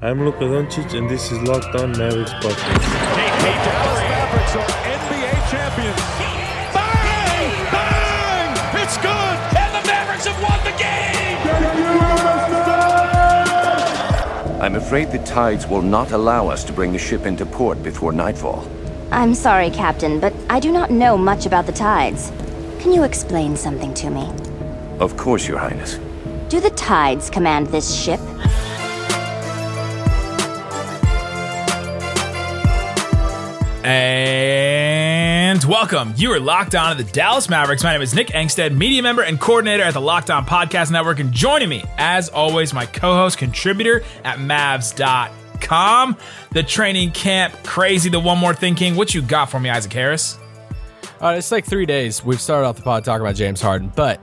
I'm Luka Doncic, and this is Locked On Mavericks podcast. The Dallas Mavericks are NBA champions. Bang! Bang! It's good! And the Mavericks have won the game! I'm afraid the tides will not allow us to bring the ship into port before nightfall. I'm sorry, Captain, but I do not know much about the tides. Can you explain something to me? Of course, Your Highness. Do the tides command this ship? And welcome. You are locked on to the Dallas Mavericks. My name is Nick Angstadt, media member and coordinator at the Locked On Podcast Network. And joining me, as always, my co host, contributor at Mavs.com. The training camp crazy, the one more thing king. What you got for me, Isaac Harris? Uh, it's like three days. We've started off the pod talking about James Harden, but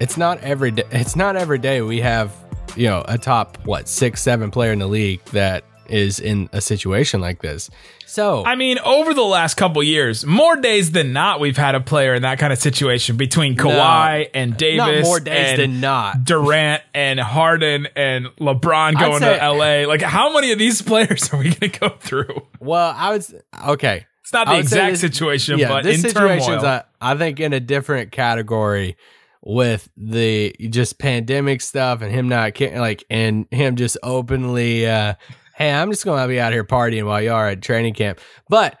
it's not every day. It's not every day we have, you know, a top what six, seven player in the league that is in a situation like this. So I mean, over the last couple years, more days than not, we've had a player in that kind of situation between Kawhi No, and Davis. more days than not. Durant and Harden and LeBron going say- to LA. Like, how many of these players are we going to go through? well, I was okay. It's not the exact this- situation, yeah, but this in situation's turmoil. I, I think in a different category with the just pandemic stuff and him not like and him just openly uh hey i'm just gonna be out here partying while you are at training camp but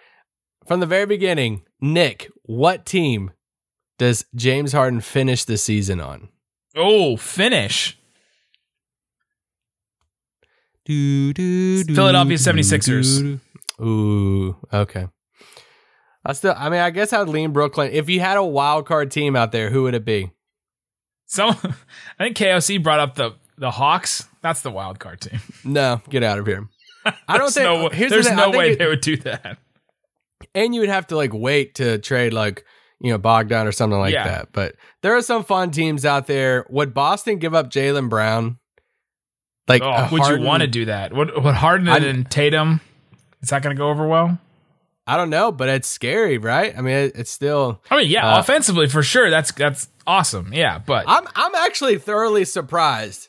from the very beginning nick what team does james harden finish the season on oh, finish. do, do, do, Philadelphia do, 76ers. do, do. ooh okay I still, I mean, I guess I'd lean Brooklyn. If you had a wild card team out there, who would it be? So, I think KOC brought up the the Hawks. That's the wild card team. No, get out of here. I don't think no, here's there's I no way it- they would do that. and you would have to like wait to trade like you know Bogdan or something like Yeah. that. But there are some fun teams out there. Would Boston give up Jaylen Brown? Like, Oh, would Harden- you want to do that? Would, would Harden I'm- and Tatum? Is that going to go over well? I don't know, but it's scary, right? I mean, it, it's still. I mean, yeah, Uh, offensively for sure. That's that's awesome. Yeah, but I'm I'm actually thoroughly surprised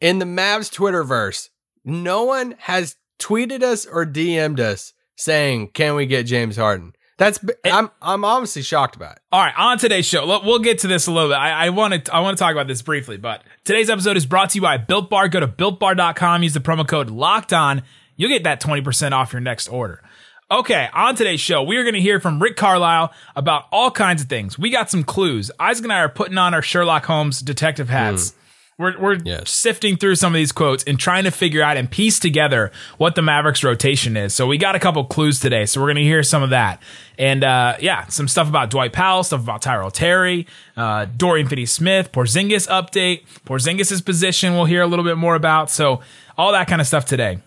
in the Mavs Twitterverse. No one has tweeted us or DM'd us saying, "Can we get James Harden?" That's I'm I'm honestly shocked about it. All right, on today's show, we'll get to this a little bit. I want to I want to talk about this briefly, but today's episode is brought to you by Built Bar. Go to builtbar.com, use the promo code Locked On. You'll get that twenty percent off your next order. Okay, on today's show, we are going to hear from Rick Carlisle about all kinds of things. We got some clues. Isaac and I are putting on our Sherlock Holmes detective hats. Hmm. We're, we're Yes. sifting through some of these quotes and trying to figure out and piece together what the Mavericks rotation is. So we got a couple clues today. So we're going to hear some of that. And, uh, yeah, some stuff about Dwight Powell, stuff about Tyrell Terry, uh, Dorian Finney-Smith, Porzingis update, Porzingis' position we'll hear a little bit more about. So all that kind of stuff today.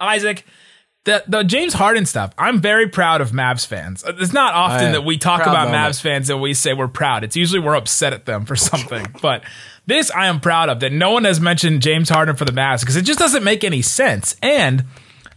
Isaac, the, the James Harden stuff, I'm very proud of Mavs fans. It's not often that we talk proud about moment. Mavs fans and we say we're proud. It's usually we're upset at them for something. but this I am proud of that no one has mentioned James Harden for the Mavs because it just doesn't make any sense. And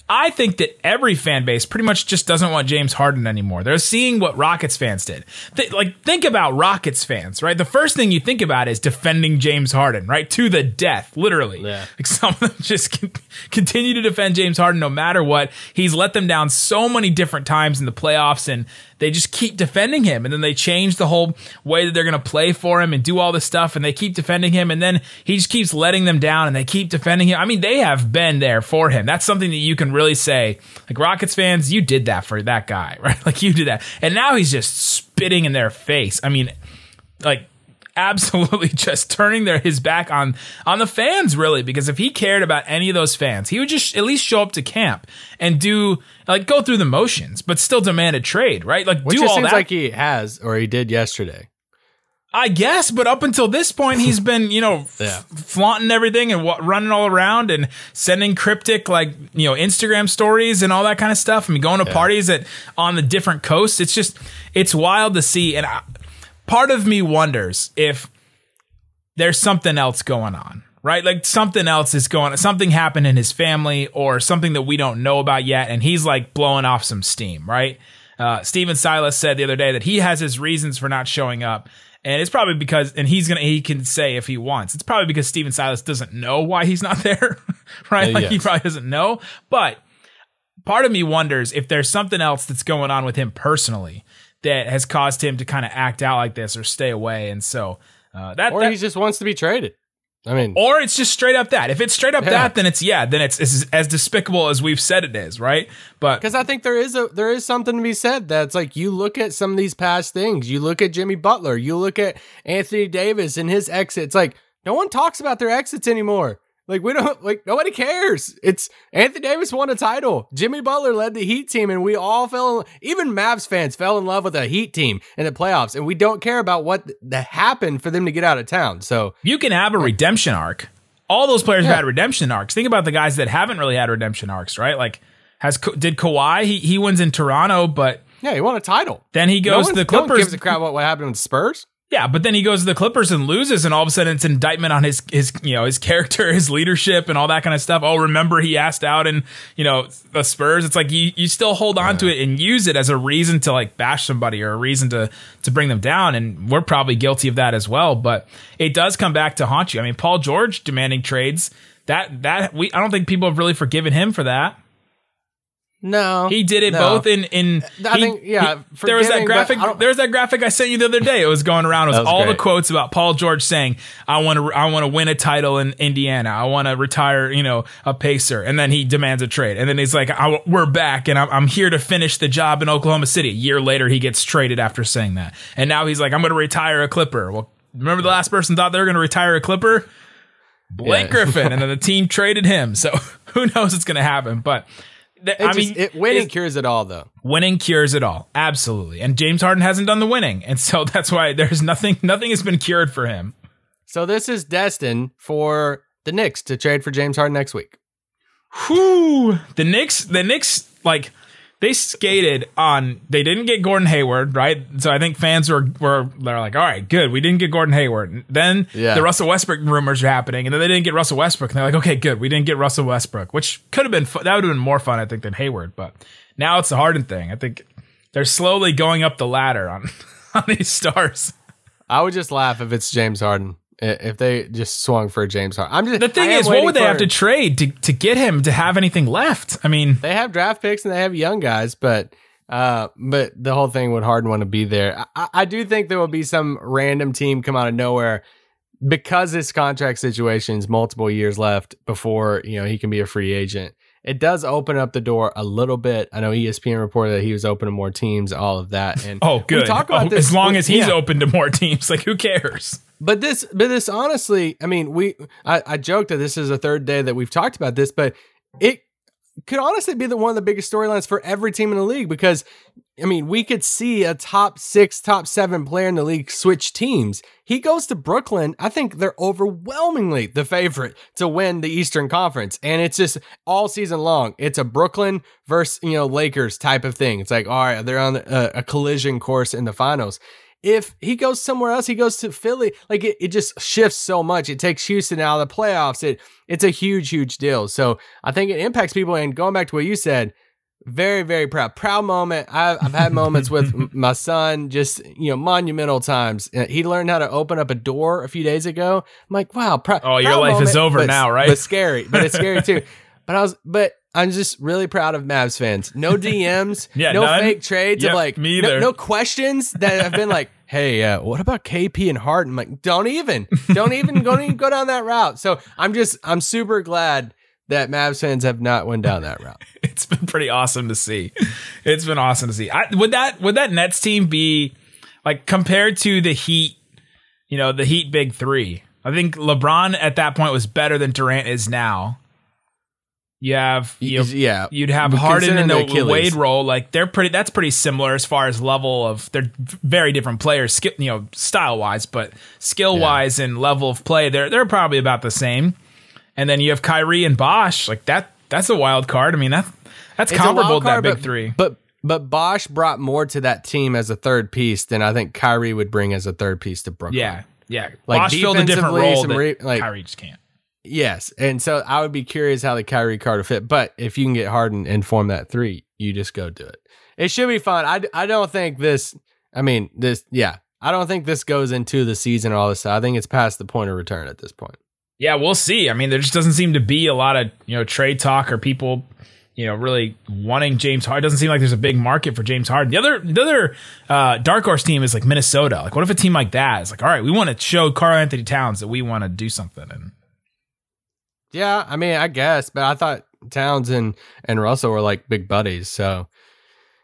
I think that every fan base pretty much just doesn't want James Harden anymore. They're seeing what Rockets fans did. Th- like, think about Rockets fans, right? The first thing you think about is defending James Harden, right? To the death, literally. Yeah. Like, some of them just con- continue to defend James Harden no matter what. He's let them down so many different times in the playoffs, and they just keep defending him. And then they change the whole way that they're going to play for him and do all this stuff, and they keep defending him. And then he just keeps letting them down, and they keep defending him. I mean, they have been there for him. That's something that you can really say. Like, Rockets fans, you did that for that guy, right? Like, you did that. And now he's just spitting in their face. I mean, like absolutely just turning their his back on on the fans really because if he cared about any of those fans he would just at least show up to camp and do like go through the motions but still demand a trade right like Which do it all seems that like he has, or he did yesterday. I guess, but up until this point, he's been, you know, Yeah. flaunting everything and wa- running all around and sending cryptic, like, you know, Instagram stories and all that kind of stuff. I mean, going to parties at on the different coasts. It's just, it's wild to see. And I, part of me wonders if there's something else going on, right? Like something else is going, something happened in his family or something that we don't know about yet. And he's like blowing off some steam, right? Uh, Stephen Silas said the other day that he has his reasons for not showing up. And it's probably because, and he's gonna, he can say if he wants. It's probably because Stephen Silas doesn't know why he's not there, right? Uh, like he probably doesn't know. But part of me wonders if there's something else that's going on with him personally that has caused him to kind of act out like this or stay away. And so uh, that, Or that he just wants to be traded. I mean, or it's just straight up that. If it's straight up Yeah. that, then it's yeah, then it's, it's as despicable as we've said it is, right? But because I think there is a there is something to be said that's like you look at some of these past things. You look at Jimmy Butler. You look at Anthony Davis and his exits. Like no one talks about their exits anymore. Like we don't like nobody cares. It's Anthony Davis won a title. Jimmy Butler led the Heat team, and we all fell. Even Mavs fans fell in love with a Heat team in the playoffs, and we don't care about what th- that happened for them to get out of town. So you can have a redemption arc. All those players Yeah. have had redemption arcs. Think about the guys that haven't really had redemption arcs, right? Like has did Kawhi? He he wins in Toronto, but yeah, he won a title. then he No goes one, to the no one Clippers. gives a crap what, what happened with Spurs. Yeah, but then he goes to the Clippers and loses, and all of a sudden it's indictment on his his you know his character, his leadership, and all that kind of stuff. Oh, remember he asked out and you know the Spurs. It's like you you still hold on to it and use it as a reason to like bash somebody or a reason to to bring them down, and we're probably guilty of that as well. But it does come back to haunt you. I mean, Paul George demanding trades. That that we I don't think people have really forgiven him for that. No, He did it no. both in in. I he- think- yeah, he- there was that graphic. There was that graphic I sent you the other day. It was going around. It was, was all the quotes about Paul George saying, "I want to. I want to win a title in Indiana. I want to retire. You know, a pacer." And then he demands a trade. And then he's like, I, "We're back, and I'm, I'm here to finish the job in Oklahoma City." A year later, he gets traded after saying that. And now he's like, "I'm going to retire a Clipper." Well, remember the last person thought they were going to retire a Clipper? Blake Yeah. Griffin, and then the team traded him. So who knows what's going to happen? But. Th- I just, mean, it, winning cures it all, though. winning cures it all absolutely and james harden hasn't done the winning and so that's why there's nothing nothing has been cured for him So this is destined for the Knicks to trade for James Harden next week. Whew. the Knicks the Knicks like they skated on they didn't get Gordon Hayward, right? So I think fans were were they're like, all right, good. We didn't get Gordon Hayward. And then Yeah. the Russell Westbrook rumors are happening, and then they didn't get Russell Westbrook. And they're like, okay, good. We didn't get Russell Westbrook, which could have been fu- that would have been more fun, I think, than Hayward. But now it's the Harden thing. I think they're slowly going up the ladder on on these stars. I would just laugh if it's James Harden. If they just swung for James Harden, I'm just The thing is, what would they have to trade to, to get him to have anything left? I mean, They have draft picks and they have young guys, but uh, but the whole thing would Harden want to be there. I, I do think there will be some random team come out of nowhere because this contract situation is multiple years left before you know he can be a free agent. It does open up the door a little bit. I know ESPN reported that he was open to more teams, all of that. And oh, we good. talk about Oh, this as long as he's yeah. open to more teams, like who cares? But this, but this, honestly, I mean, we, I, I joked that this is the third day that we've talked about this, but it could honestly be the one of the biggest storylines for every team in the league because, I mean, we could see a top six, top seven player in the league switch teams. He goes to Brooklyn. I think they're overwhelmingly the favorite to win the Eastern Conference, and it's just all season long. It's a Brooklyn versus you know Lakers type of thing. It's like, all right, they're on a, a collision course in the finals if he goes somewhere else, he goes to Philly. Like it, it just shifts so much. It takes Houston out of the playoffs. It it's a huge, huge deal. So I think it impacts people. And going back to what you said, very, very proud, proud moment. I've, I've had moments with my son, just you know, monumental times. Uh, He learned how to open up a door a few days ago. I'm like, wow, Oh, your life is over but- now, right? But scary, but it's scary too. But I was, but I'm just really proud of Mavs fans. No DMs, Yeah, no none? fake trades Yep, of like, me no, either. no questions that have been like, hey, uh, what about KP and Harden? I'm like, don't even, don't even, don't even go down that route. So I'm just, I'm super glad that Mavs fans have not went down that route. It's been pretty awesome to see. It's been awesome to see. I, would that would that Nets team be like compared to the Heat? You know, the Heat big three. I think LeBron at that point was better than Durant is now. You have you yeah, You'd have But Harden and the Achilles. Wade role. Like they're pretty. That's pretty similar as far as level of. They're very different players, skill, you know, style wise, but skill wise and level of play, they're they're probably about the same. And then you have Kyrie and Bosh. Like that. That's a wild card. I mean that that's It's comparable wild to that big but, three. But but Bosh brought more to that team as a third piece than I think Kyrie would bring as a third piece to Brooklyn. yeah, yeah. Like Bosh filled a different role re- like- Kyrie just can't. Yes, and so I would be curious how the Kyrie card will fit. But if you can get Harden and form that three, you just go do it. It should be fun. I, I don't think this. I mean this. Yeah, I don't think this goes into the season or all this. I think it's past the point of return at this point. Yeah, we'll see. I mean, there just doesn't seem to be a lot of you know trade talk or people you know really wanting James Harden. It doesn't seem like there's a big market for James Harden. The other the other uh, dark horse team is like Minnesota. Like, what if a team like that is like, all right, we want to show Karl-Anthony Towns that we want to do something and. Yeah, I mean, I guess, but I thought Towns and, and Russell were like big buddies. So,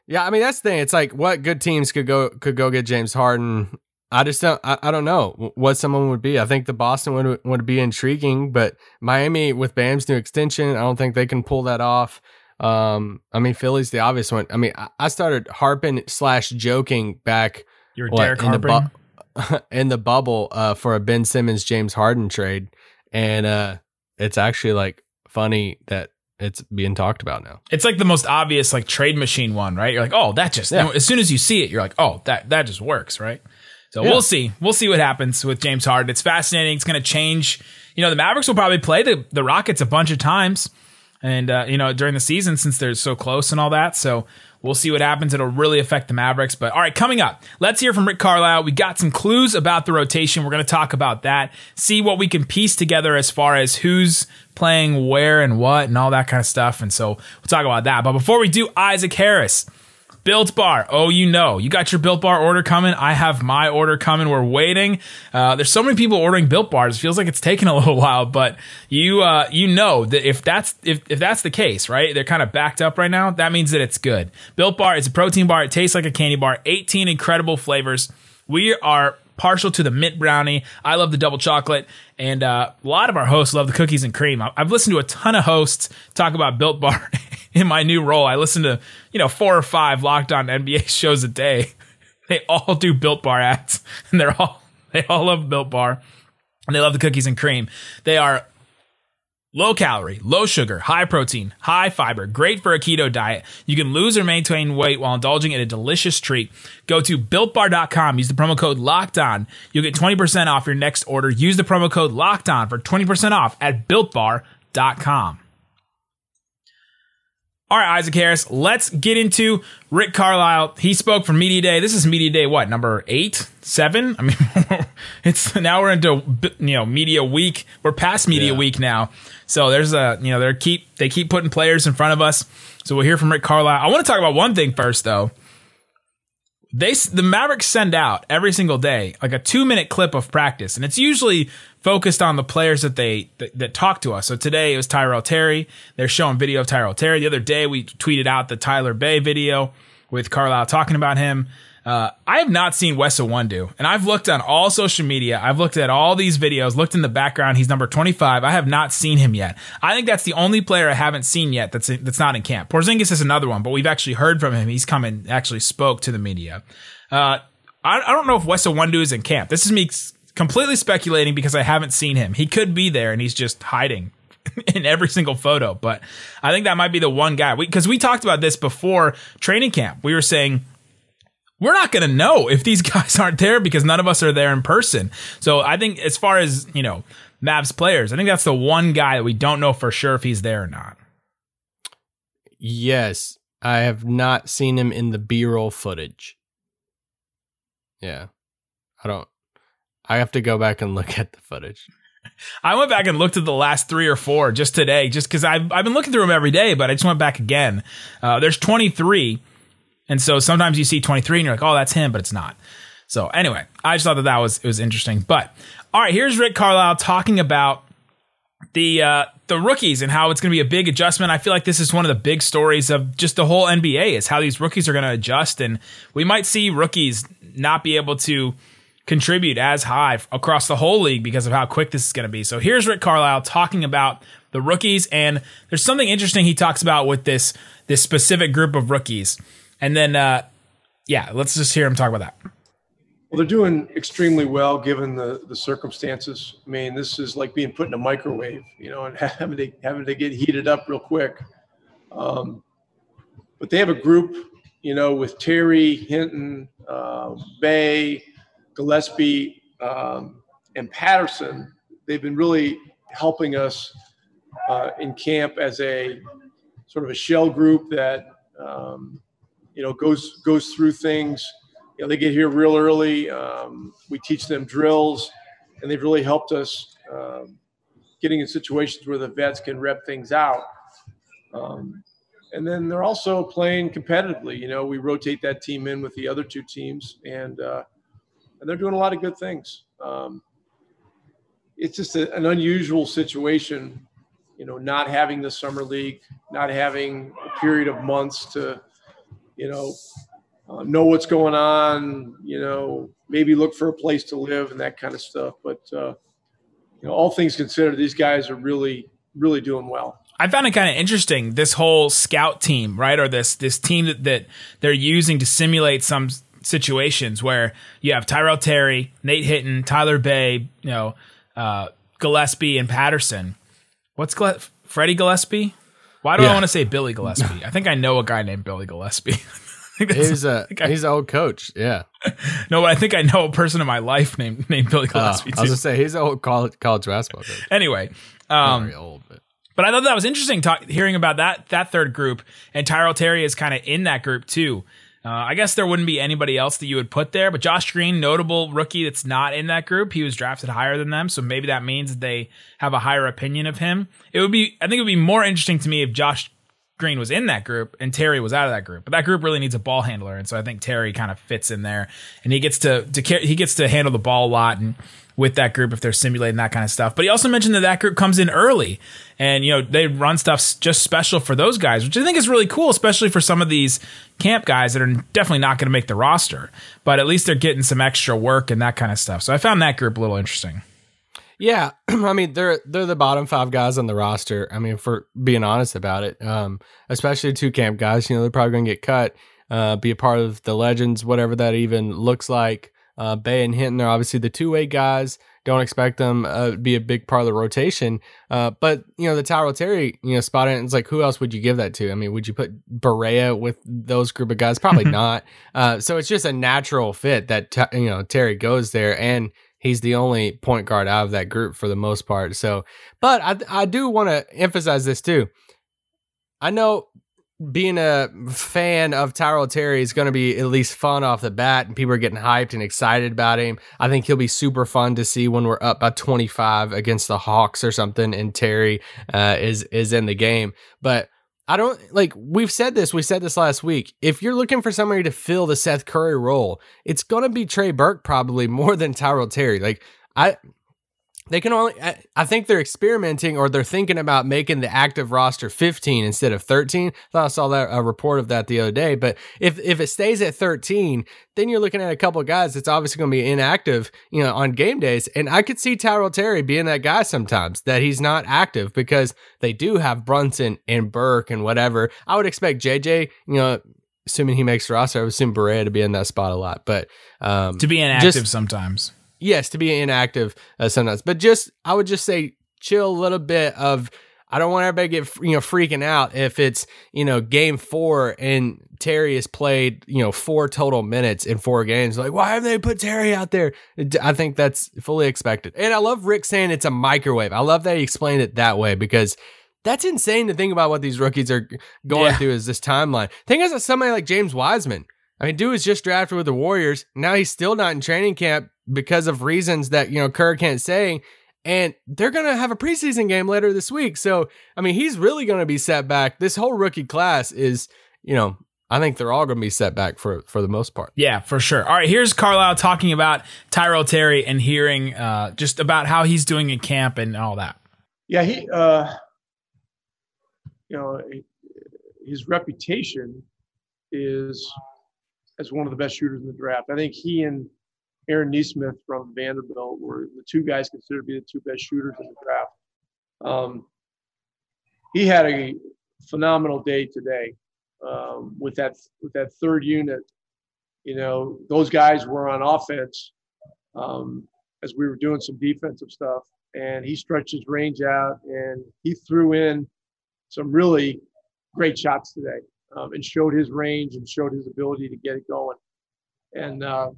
yeah, I mean, that's the thing. It's like what good teams could go could go get James Harden. I just don't. I, I don't know what someone would be. I think the Boston would would be intriguing, but Miami with Bam's new extension, I don't think they can pull that off. Um, I mean, Philly's the obvious one. I mean, I, I started harping slash joking back. You're Derek in the, bu- in the bubble uh, for a Ben Simmons James Harden trade, and uh, it's actually like funny that it's being talked about now. It's like the most obvious like trade machine one, right? You're like, oh, that just Yeah. as soon as you see it, you're like, oh, that that just works, right? So Yeah. we'll see. We'll see what happens with James Harden. It's fascinating. It's going to change. You know, the Mavericks will probably play the the Rockets a bunch of times, and uh, you know during the season since they're so close and all that. So we'll see what happens. It'll really affect the Mavericks. But all right, coming up, let's hear from Rick Carlisle. We got some clues about the rotation. We're going to talk about that. See what we can piece together as far as who's playing where and what and all that kind of stuff. And so we'll talk about that. But before we do, Isaac Harris. Built Bar. Oh, you know, you got your Built Bar order coming. I have my order coming. We're waiting. Uh, there's so many people ordering Built Bars. It feels like it's taken a little while, but you uh, you know that if that's if, if that's the case, right? They're kind of backed up right now. That means that it's good. Built Bar is a protein bar. It tastes like a candy bar. 18 incredible flavors. We are partial to the mint brownie. I love the double chocolate, and uh, a lot of our hosts love the cookies and cream. I've listened to a ton of hosts talk about Built Bar in my new role. I listen to you know four or five locked on NBA shows a day. They all do Built Bar ads, and they're all they all love Built Bar, and they love the cookies and cream. They are Low calorie, low sugar, high protein, high fiber, great for a keto diet. You can lose or maintain weight while indulging in a delicious treat. Go to builtbar.com, use the promo code locked on. You'll get 20% off your next order. Use the promo code locked on for 20% off at builtbar.com. All right, Isaac Harris, let's get into Rick Carlisle. He spoke for Media Day. This is Media Day, what, number eight, seven? I mean, it's now we're into, you know, Media Week. We're past Media Yeah. Week now. So there's a, you know, they keep, they keep putting players in front of us. So we'll hear from Rick Carlisle. I want to talk about one thing first, though. They, the Mavericks send out every single day like a two minute clip of practice, and it's usually focused on the players that they that, that talk to us. So today it was Tyrell Terry. They're showing video of Tyrell Terry. The other day we tweeted out the Tyler Bey video with Carlisle talking about him. Uh, I have not seen Wes Iwundu, and I've looked on all social media. I've looked at all these videos, looked in the background. He's number 25. I have not seen him yet. I think that's the only player I haven't seen yet that's that's not in camp. Porzingis is another one, but we've actually heard from him. He's come and actually spoke to the media. Uh, I, I don't know if Wes Iwundu is in camp. This is me completely speculating because I haven't seen him. He could be there and he's just hiding in every single photo. But I think that might be the one guy. Because we, talked about this before training camp. We were saying we're not going to know if these guys aren't there because none of us are there in person. So I think as far as, you know, Mavs players, I think that's the one guy that we don't know for sure if he's there or not. Yes, I have not seen him in the B-roll footage. Yeah, I don't. I have to go back and look at the footage. I went back and looked at the last three or four just today, just because I've, I've been looking through them every day, but I just went back again. Uh, there's 23. And so sometimes you see 23 and you're like, oh, that's him, but it's not. So anyway, I just thought that that was, it was interesting. But all right, here's Rick Carlisle talking about the, uh, the rookies and how it's going to be a big adjustment. I feel like this is one of the big stories of just the whole NBA is how these rookies are going to adjust. And we might see rookies not be able to contribute as high across the whole league because of how quick this is going to be. So here's Rick Carlisle talking about the rookies, and there's something interesting he talks about with this this specific group of rookies. And then, uh, yeah, let's just hear him talk about that. Well, they're doing extremely well given the, the circumstances. I mean, this is like being put in a microwave, you know, and having to having to get heated up real quick. Um, but they have a group, you know, with Terry Hinton, uh, Bey, Gillespie, um, and Patterson. They've been really helping us uh, in camp as a sort of a shell group that um, you know goes goes through things you know, they get here real early. Um, we teach them drills, and they've really helped us um, getting in situations where the vets can rep things out. Um, and then they're also playing competitively. You know, we rotate that team in with the other two teams, and uh, and they're doing a lot of good things. Um, it's just a, an unusual situation, you know, not having the summer league, not having a period of months to, you know, uh, know what's going on, you know, maybe look for a place to live and that kind of stuff. But uh, you know, all things considered, these guys are really, really doing well. I found it kind of interesting this whole scout team, right? Or this this team that, that they're using to simulate some situations where you have Tyrell Terry, Nate Hinton, Tyler Bey, you know, uh, Gillespie and Patterson. What's Gille- Freddie Gillespie? Why do Yeah. I want to say Billy Gillespie? I think I know a guy named Billy Gillespie. I think that's- He's a I he's an old coach. Yeah. no, but I think I know a person in my life named named Billy Uh, Gillespie I was gonna say he's an old college college basketball coach. anyway, um, Very old, but But I thought that was interesting talk, hearing about that that third group, and Tyrell Terry is kind of in that group too. Uh, I guess there wouldn't be anybody else that you would put there, but Josh Green, notable rookie that's not in that group, he was drafted higher than them, so maybe that means they have a higher opinion of him. It would be, I think, it would be more interesting to me if Josh Green was in that group and Terry was out of that group. But that group really needs a ball handler, and so I think Terry kind of fits in there, and he gets to to he gets to handle the ball a lot and with that group if they're simulating that kind of stuff. But he also mentioned that that group comes in early, and you know they run stuff just special for those guys, which I think is really cool, especially for some of these camp guys that are definitely not going to make the roster. But at least they're getting some extra work and that kind of stuff. So I found that group a little interesting. Yeah, I mean they're they're the bottom five guys on the roster. I mean, for being honest about it, um, especially two camp guys, you know, they're probably going to get cut, uh, be a part of the legends, whatever that even looks like. Uh, Bey and Hinton are obviously the two way guys. Don't expect them uh, to be a big part of the rotation. Uh, but you know, the Tyrell Terry, you know, spot in. It's like who else would you give that to? I mean, would you put Barea with those group of guys? Probably not. Uh, so it's just a natural fit that you know Terry goes there and he's the only point guard out of that group for the most part. So, but I I do want to emphasize this too. I know being a fan of Tyrell Terry is going to be at least fun off the bat, and people are getting hyped and excited about him. I think he'll be super fun to see when we're up by 25 against the Hawks or something, and Terry uh, is is in the game. But I don't like we've said this, we said this last week. If you're looking for somebody to fill the Seth Curry role, it's gonna be Trey Burke probably more than Tyrell Terry. Like I they can only I, think they're experimenting or they're thinking about making the active roster 15 instead of 13. I thought I saw that a report of that the other day. But if if it stays at 13, then you're looking at a couple of guys that's obviously going to be inactive, you know, on game days. And I could see Tyrell Terry being that guy sometimes that he's not active because they do have Brunson and Burke and whatever. I would expect JJ, you know, assuming he makes the roster, I would assume Barea to be in that spot a lot. But um, To be inactive Just- sometimes. Yes, to be inactive uh, sometimes, but just I would just say chill a little bit of. I don't want everybody to get you know freaking out if it's you know game four and Terry has played you know four total minutes in four games. Like why have they put Terry out there? I think that's fully expected, and I love Rick saying it's a microwave. I love that he explained it that way because that's insane to think about what these rookies are going Yeah. through is this timeline. Think of somebody like James Wiseman. I mean, dude was just drafted with the Warriors. Now he's still not in training camp because of reasons that, you know, Kerr can't say. And they're going to have a preseason game later this week. So, I mean, he's really going to be set back. This whole rookie class is, you know, I think they're all going to be set back for for the most part. Yeah, for sure. All right, here's Carlisle talking about Tyrell Terry and hearing uh, just about how he's doing in camp and all that. Yeah, he, uh, you know, his reputation is as one of the best shooters in the draft. I think he and Aaron Nesmith from Vanderbilt were the two guys considered to be the two best shooters in the draft. Um, he had a phenomenal day today um, with that with that third unit. You know, those guys were on offense um, as we were doing some defensive stuff, and he stretched his range out and he threw in some really great shots today um, and showed his range and showed his ability to get it going. And uh,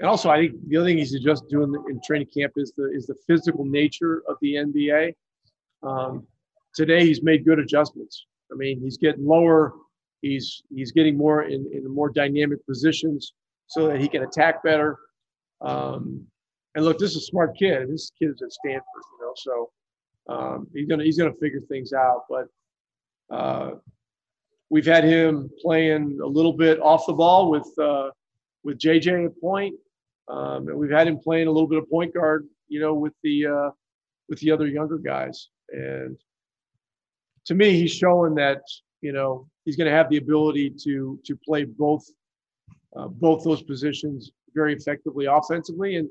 and also, I think the other thing he's just doing in training camp is the is the physical nature of the NBA. Um, today, he's made good adjustments. I mean, he's getting lower. He's he's getting more in, in more dynamic positions so that he can attack better. Um, and look, this is a smart kid. This kid is at Stanford, you know, so um, he's gonna he's gonna figure things out. But uh, we've had him playing a little bit off the ball with uh, with JJ at point, um, and we've had him playing a little bit of point guard, you know, with the uh, with the other younger guys. And to me, he's showing that you know he's going to have the ability to to play both uh, both those positions very effectively offensively and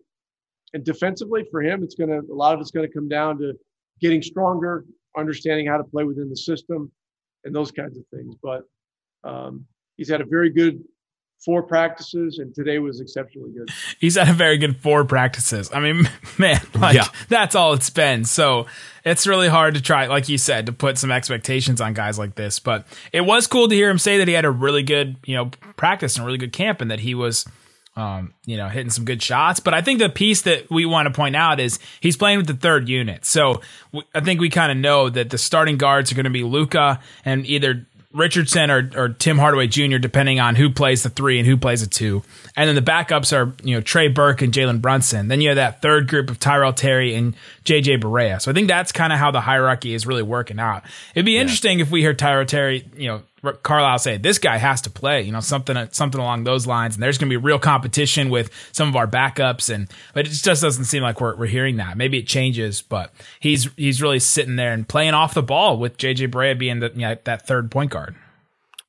and defensively for him it's going to a lot of it's going to come down to getting stronger understanding how to play within the system and those kinds of things but um, he's had a very good four practices and today was exceptionally good He's had a very good four practices. I mean, man, like Yeah. that's all it's been. So it's really hard to try, like you said, to put some expectations on guys like this. But it was cool to hear him say that he had a really good, you know, practice and a really good camp and that he was um, you know, hitting some good shots. But I think the piece that we want to point out is he's playing with the third unit. So w- I think we kind of know that the starting guards are going to be Luka and either Richardson or, or Tim Hardaway Jr., depending on who plays the three and who plays the two. And then the backups are, you know, Trey Burke and Jalen Brunson. Then you have that third group of Tyrell Terry and JJ Barea. So I think that's kind of how the hierarchy is really working out. It'd be interesting if we hear Tyrell Terry, you know, Carlisle say this guy has to play, you know, something something along those lines. And there's going to be real competition with some of our backups, and but it just doesn't seem like we're, we're hearing that. Maybe it changes, but he's he's really sitting there and playing off the ball with JJ Barea being the, you know, that third point guard.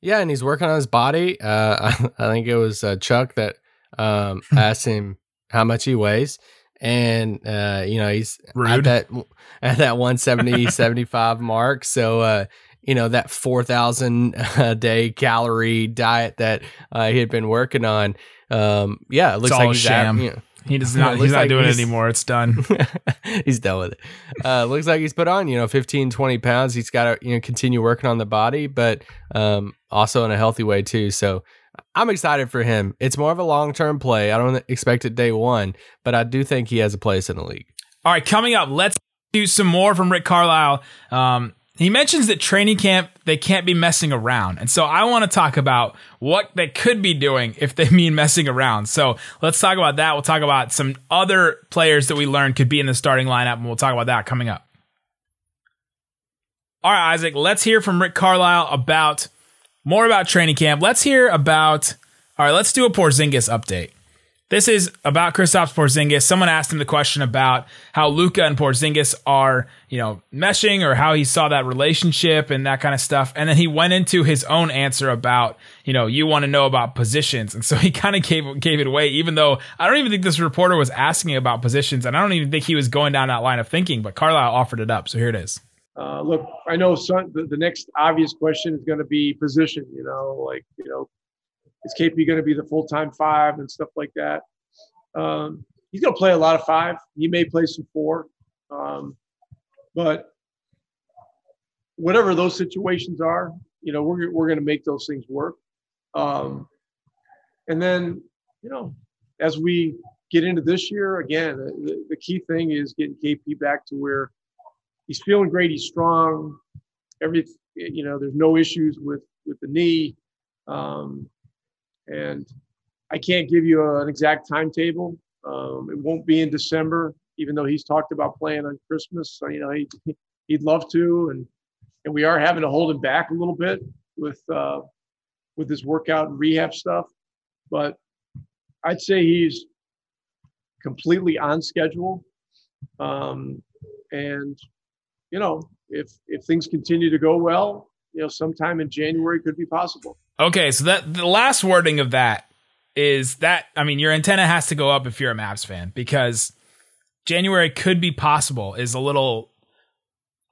Yeah, and he's working on his body. Uh, I, I think it was uh, Chuck that um, asked him how much he weighs, and uh, you know he's Rude. at that at that 170 75 mark. So uh, you know that 4,000 a day calorie diet that uh, he had been working on. Um, yeah, it looks It's like a he's sham. At, you know, He does not. he's not like doing it anymore. It's done. he's done with it. Uh, looks like he's put on, you know, 15, 20 pounds. He's got to, you know, continue working on the body, but um, also in a healthy way too. So I'm excited for him. It's more of a long term play. I don't expect it day one, but I do think he has a place in the league. All right, coming up, let's do some more from Rick Carlisle. Um, he mentions that training camp they can't be messing around, and so I want to talk about what they could be doing if they mean messing around. So let's talk about that. We'll talk about some other players that we learned could be in the starting lineup, and we'll talk about that coming up. All right, Isaac, let's hear from Rick Carlisle about more about training camp. Let's hear about. All right, let's do a Porzingis update. This is about Kristaps Porzingis. Someone asked him the question about how Luka and Porzingis are, you know, meshing or how he saw that relationship and that kind of stuff. And then he went into his own answer about, you know, you want to know about positions. And so he kind of gave gave it away, even though I don't even think this reporter was asking about positions, and I don't even think he was going down that line of thinking. But Carlisle offered it up, so here it is. Uh, look, I know some, the, the next obvious question is going to be position. You know, like you know, is KP going to be the full time five and stuff like that? Um, he's going to play a lot of five. He may play some four, um, but whatever those situations are, you know, we're we're going to make those things work. Um, and then, you know, as we get into this year, again, the, the key thing is getting KP back to where he's feeling great. He's strong. Every you know, there's no issues with with the knee, um, and I can't give you an exact timetable. Um, it won't be in December, even though he's talked about playing on Christmas. So, you know, he, he'd love to, and and we are having to hold him back a little bit with uh, with his workout and rehab stuff. But I'd say he's completely on schedule, um, and you know, if if things continue to go well, you know, sometime in January could be possible. Okay, so that the last wording of that is that I mean your antenna has to go up if you're a Mavs fan because January could be possible is a little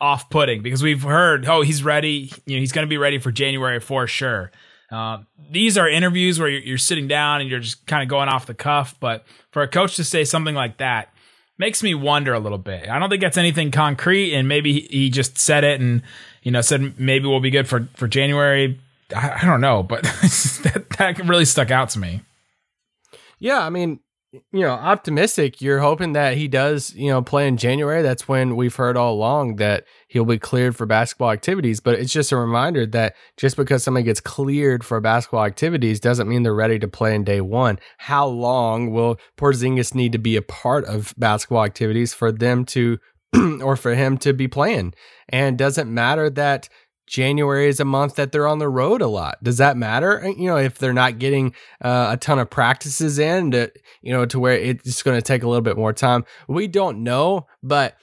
off-putting because we've heard oh he's ready you know he's going to be ready for January for sure. Uh, these are interviews where you're, you're sitting down and you're just kind of going off the cuff, but for a coach to say something like that makes me wonder a little bit. I don't think that's anything concrete, and maybe he just said it and you know said maybe we'll be good for for January. I, I don't know, but that that really stuck out to me. Yeah, I mean, you know, optimistic. You're hoping that he does, you know, play in January. That's when we've heard all along that he'll be cleared for basketball activities. But it's just a reminder that just because somebody gets cleared for basketball activities doesn't mean they're ready to play in day one. How long will Porzingis need to be a part of basketball activities for them to, or for him to be playing? And doesn't matter that January is a month that they're on the road a lot. Does that matter? Uh, you know, if they're not getting uh, a ton of practices in, to, you know, to where it's going to take a little bit more time. We don't know, but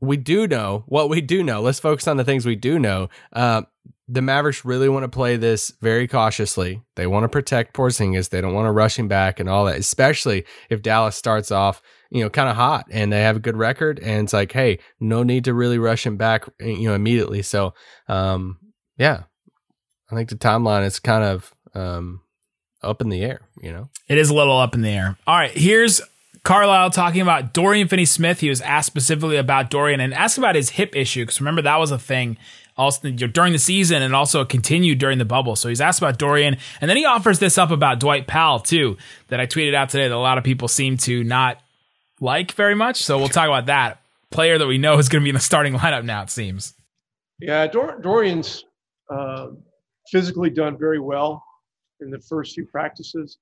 we do know what we do know. Let's focus on the things we do know. Uh, the Mavericks really want to play this very cautiously. They want to protect Porzingis. They don't want to rush him back and all that, especially if Dallas starts off you know, kind of hot and they have a good record. And it's like, hey, no need to really rush him back, eh, you know, immediately. So, um, yeah, I think the timeline is kind of um, up in the air, you know? It is a little up in the air. All right, here's Carlisle talking about Dorian Finney Smith. He was asked specifically about Dorian and asked about his hip issue because remember that was a thing also during the season and also continued during the bubble. So he's asked about Dorian, and then he offers this up about Dwight Powell too that I tweeted out today that a lot of people seem to not like very much. So we'll talk about that player that we know is going to be in the starting lineup now. It seems. Yeah, Dor- Dorian's uh, physically done very well in the first few practices.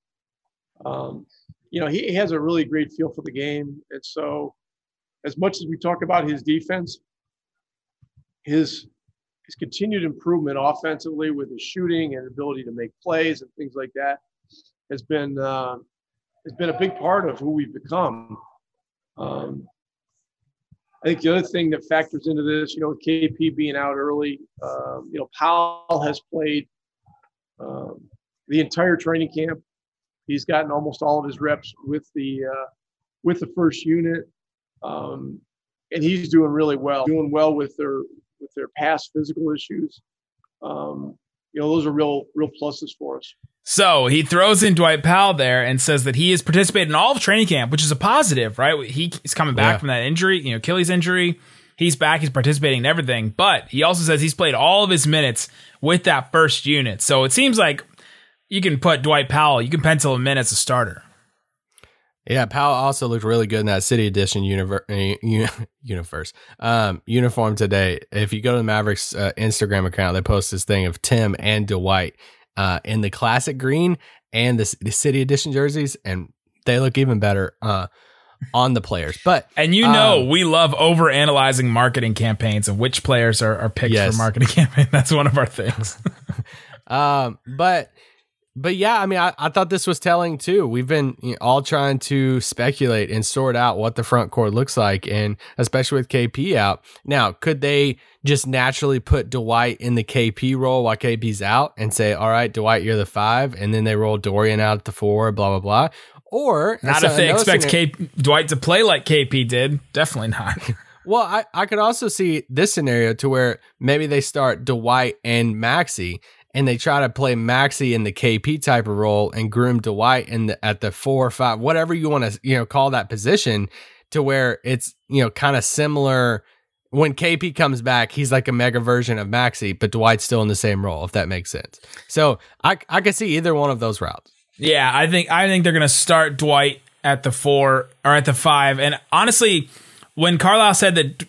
Um, you know, he, has a really great feel for the game, and so as much as we talk about his defense, his his continued improvement offensively with his shooting and ability to make plays and things like that has been uh, has been a big part of who we've become. Um, I think the other thing that factors into this, you know, KP being out early, um, you know, Powell has played um, the entire training camp. He's gotten almost all of his reps with the uh, with the first unit, um, and he's doing really well. Doing well with their with their past physical issues. Um, you know, those are real real pluses for us. So he throws in Dwight Powell there and says that he has participated in all of training camp, which is a positive, right? He's coming back yeah. from that injury, you know, Achilles injury. He's back. He's participating in everything, but he also says he's played all of his minutes with that first unit. So it seems like you can put Dwight Powell, you can pencil him in as a starter. Yeah, Powell also looked really good in that City Edition universe, universe um, uniform today. If you go to the Mavericks uh, Instagram account, they post this thing of Tim and Dwight uh, in the classic green and the, the city edition jerseys, and they look even better uh, on the players. But and you know um, we love over analyzing marketing campaigns of which players are, are picked yes. for marketing campaign. That's one of our things. um, but but yeah, I mean, I, I thought this was telling too. We've been you know, all trying to speculate and sort out what the front court looks like, and especially with KP out. Now, could they just naturally put Dwight in the KP role while KP's out and say, all right, Dwight, you're the five, and then they roll Dorian out at the four, blah, blah, blah? Or not if they expect K- Dwight to play like KP did. Definitely not. well, I, I could also see this scenario to where maybe they start Dwight and Maxi and they try to play Maxi in the KP type of role and groom Dwight in the, at the four or five, whatever you want to you know call that position, to where it's you know kind of similar. When KP comes back, he's like a mega version of Maxi, but Dwight's still in the same role, if that makes sense. So I I could see either one of those routes. Yeah, I think I think they're gonna start Dwight at the four or at the five, and honestly, when Carlisle said that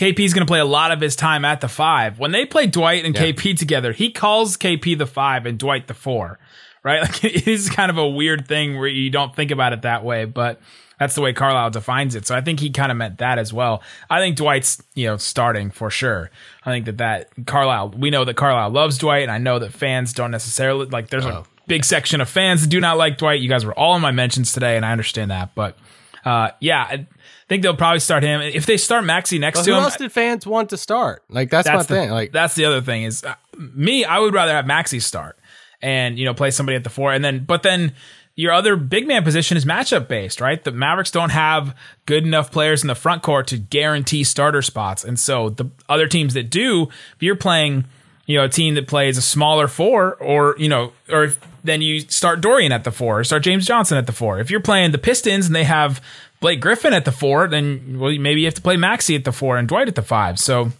KP is going to play a lot of his time at the five. When they play Dwight and yeah. KP together, he calls KP the five and Dwight the four, right? Like it is kind of a weird thing where you don't think about it that way, but that's the way Carlisle defines it. So I think he kind of meant that as well. I think Dwight's, you know, starting for sure. I think that that Carlisle, we know that Carlisle loves Dwight and I know that fans don't necessarily like there's oh. a big section of fans that do not like Dwight. You guys were all in my mentions today and I understand that, but uh, yeah, think they'll probably start him. If they start Maxi next but to who him, else did fans want to start? Like that's, that's my the, thing. Like that's the other thing is uh, me. I would rather have Maxi start and you know play somebody at the four, and then but then your other big man position is matchup based, right? The Mavericks don't have good enough players in the front court to guarantee starter spots, and so the other teams that do, if you're playing you know, a team that plays a smaller four, or you know, or if, then you start Dorian at the four, or start James Johnson at the four. If you're playing the Pistons and they have Blake Griffin at the four, then well, maybe you have to play Maxi at the four and Dwight at the five. So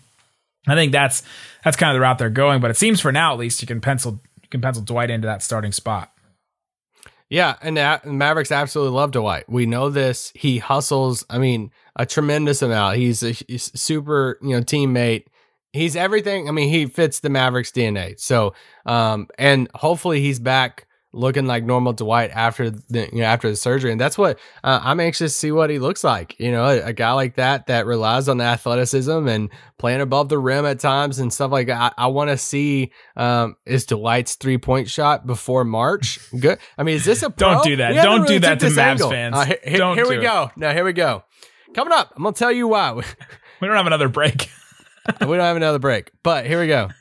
I think that's that's kind of the route they're going. But it seems for now, at least, you can pencil you can pencil Dwight into that starting spot. Yeah, and the Mavericks absolutely love Dwight. We know this. He hustles. I mean, a tremendous amount. He's a, he's super, you know, teammate. He's everything. I mean, he fits the Mavericks DNA. So, um, and hopefully he's back looking like normal Dwight after the you know, after the surgery, and that's what uh, I'm anxious to see what he looks like. You know, a, a, guy like that that relies on the athleticism and playing above the rim at times and stuff like that. I, I want to see um, is Dwight's three point shot before March good? I mean, is this a pro? don't do that? Don't really do that to Mavs angle. fans. Uh, here, don't here we it. go. Now here we go. Coming up, I'm gonna tell you why. we don't have another break. we don't have another break, but here we go.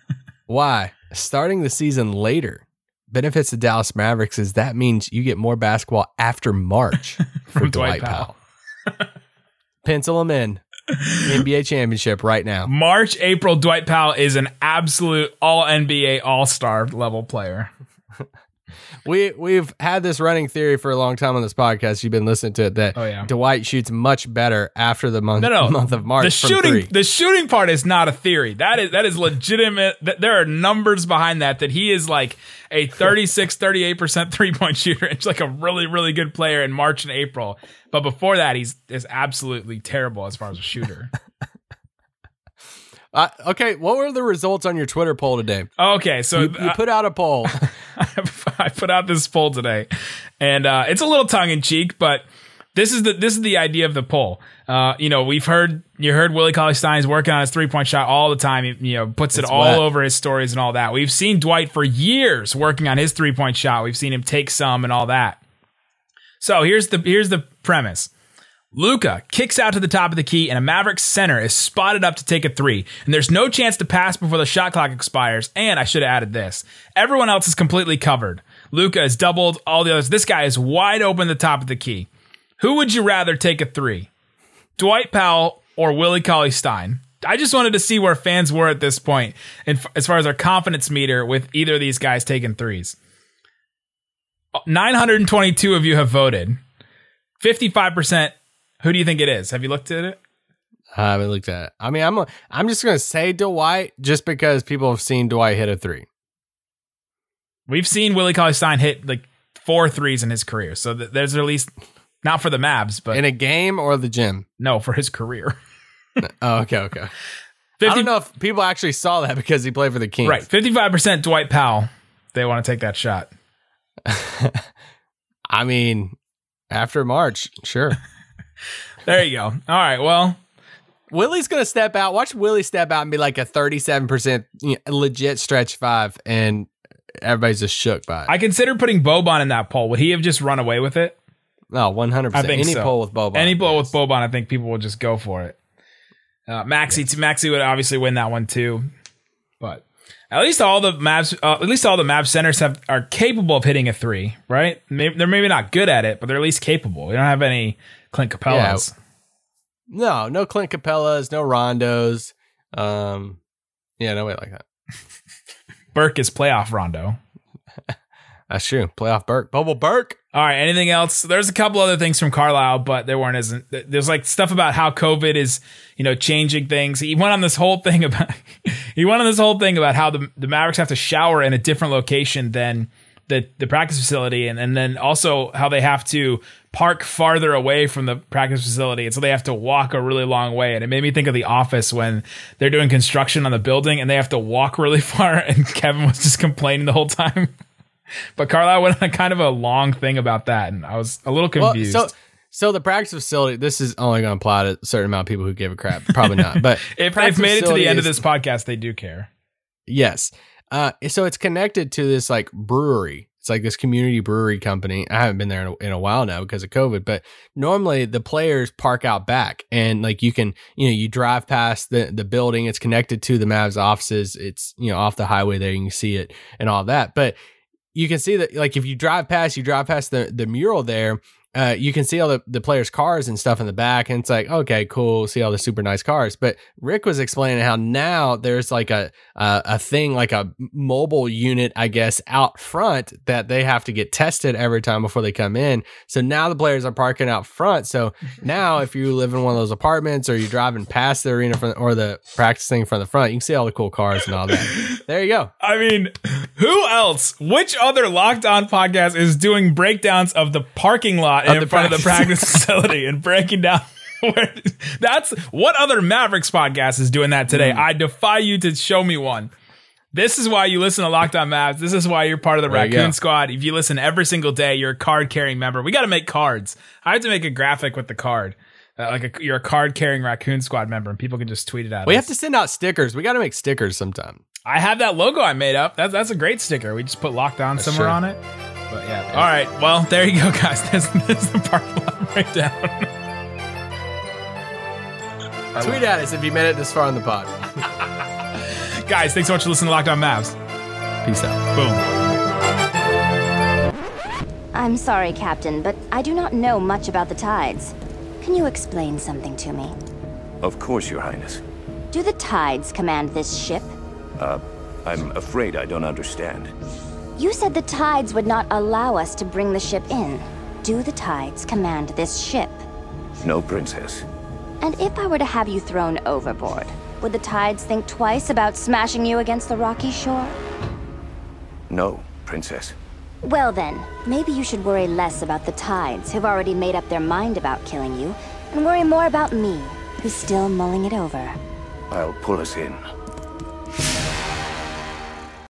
Why? Starting the season later benefits the Dallas Mavericks is that means you get more basketball after March for From Dwight, Dwight Powell. Powell. Pencil them in. NBA championship right now. March, April, Dwight Powell is an absolute all NBA all star level player. We we've had this running theory for a long time on this podcast. You've been listening to it that Oh, yeah. Dwight shoots much better after the month No, no, month of March. The shooting, three. the shooting part is not a theory. That is that is legitimate. There are numbers behind that. That he is like a 36, 38 percent three point shooter. It's like a really, really good player in March and April. But before that, he's is absolutely terrible as far as a shooter. Uh, okay, what were the results on your Twitter poll today? Okay, so You, you put out a poll. I put out this poll today, and uh, it's a little tongue in cheek, but this is the this is the idea of the poll. Uh, you know, we've heard you heard Willie Cauley Stein's working on his three point shot all the time. He, you know, puts it It's all wet. over his stories and all that. We've seen Dwight for years working on his three point shot. We've seen him take some and all that. So here's the here's the premise. Luka kicks out to the top of the key, and a Mavericks center is spotted up to take a three. And there's no chance to pass before the shot clock expires. And I should have added this everyone else is completely covered. Luka is doubled, all the others. This guy is wide open at the top of the key. Who would you rather take a three? Dwight Powell or Willie Cauley Stein? I just wanted to see where fans were at this point, and as far as our confidence meter with either of these guys taking threes. 922 of you have voted. 55% who do you think it is? Have you looked at it? I haven't looked at it. I mean, I'm a, I'm just gonna say Dwight just because people have seen Dwight hit a three. We've seen Willie Cauley Stein hit like four threes in his career. So th- there's at least not for the Mavs, but in a game or the gym. no, for his career. Oh, okay, okay. 50, I don't know if people actually saw that because he played for the Kings. Right. 55% Dwight Powell. They want to take that shot. I mean, after March, sure. There you go. All right. Well, Willie's gonna step out. Watch Willie step out and be like a 37 percent legit stretch five, and everybody's just shook by it. I consider putting Boban in that poll. Would he have just run away with it? no, 100. I percent think Any so. poll with Boban. Any poll yes. with Boban, I think people would just go for it. Uh, Maxi, Maxi would obviously win that one too, but at least all the maps, uh, at least all the Mavs centers have are capable of hitting a three, right? Maybe, they're maybe not good at it, but they're at least capable. We don't have any Clint Capelas. No, no Clint Capelas, no Rondos. Um, yeah, no way like that. Burke is playoff Rondo. That's true. Playoff Burke, Bubble Burke. All right. Anything else? There's a couple other things from Carlisle, but there weren't as there's like stuff about how COVID is, you know, changing things. He went on this whole thing about he went on this whole thing about how the the Mavericks have to shower in a different location than the the practice facility, and and then also how they have to park farther away from the practice facility, and so they have to walk a really long way. And it made me think of The Office when they're doing construction on the building and they have to walk really far, and Kevin was just complaining the whole time. But Carlisle went on a kind of a long thing about that, and I was a little Well, confused. so so the practice facility. This is only going to apply to a certain amount of people who give a crap. Probably not. But if they've made it to the end of this podcast, they do care. Yes. Uh, so it's connected to this like brewery. It's like this community brewery company. I haven't been there in a, in a while now because of COVID, but normally the players park out back and like you can, you know, you drive past the, the building. It's connected to the Mavs offices. It's, you know, off the highway there. You can see it and all that. But you can see that like if you drive past, you drive past the, the mural there, uh, you can see all the, the players' cars and stuff in the back, and it's like, okay, cool, see all the super nice cars. But Rick was explaining how now there's like a a, thing like a mobile unit, I guess, out front that they have to get tested every time before they come in. So now the players are parking out front. So now if you live in one of those apartments or you're driving past the arena from, or the practice thing from the front, you can see all the cool cars and all that. There you go. I mean, Who else? Which other Locked On podcast is doing breakdowns of the parking lot Of in the front of the practice- facility and breaking down? Where, that's what other Mavericks podcast is doing that today. Hmm. I defy you to show me one. This is why you listen to Locked On Mavs. This is why you're part of the There Raccoon. Squad. If you listen every single day, you're a card carrying member. We got to make cards. I have to make a graphic with the card. Uh, like a, you're a card carrying Raccoon Squad member, and people can just tweet it out. We have to send out stickers. We got to make stickers sometime. I have that logo I made up. That's that's a great sticker. We just put Lockdown on somewhere true. on it. But yeah. All right. Well, there you go, guys. This, this is the parking lot breakdown. Tweet at us if you made it this far on the pod. guys, thanks so much for listening to Locked On Mavs. Peace out. Boom. I'm sorry, Captain, but I do not know much about the tides. Can you explain something to me? Of course, Your Highness. Do the tides command this ship? Uh, I'm afraid I don't understand. You said the tides would not allow us to bring the ship in. Do the tides command this ship? No, Princess. And if I were to have you thrown overboard, would the tides think twice about smashing you against the rocky shore? No, Princess. Well then, maybe you should worry less about the tides, who've already made up their mind about killing you, and worry more about me, who's still mulling it over. I'll pull us in.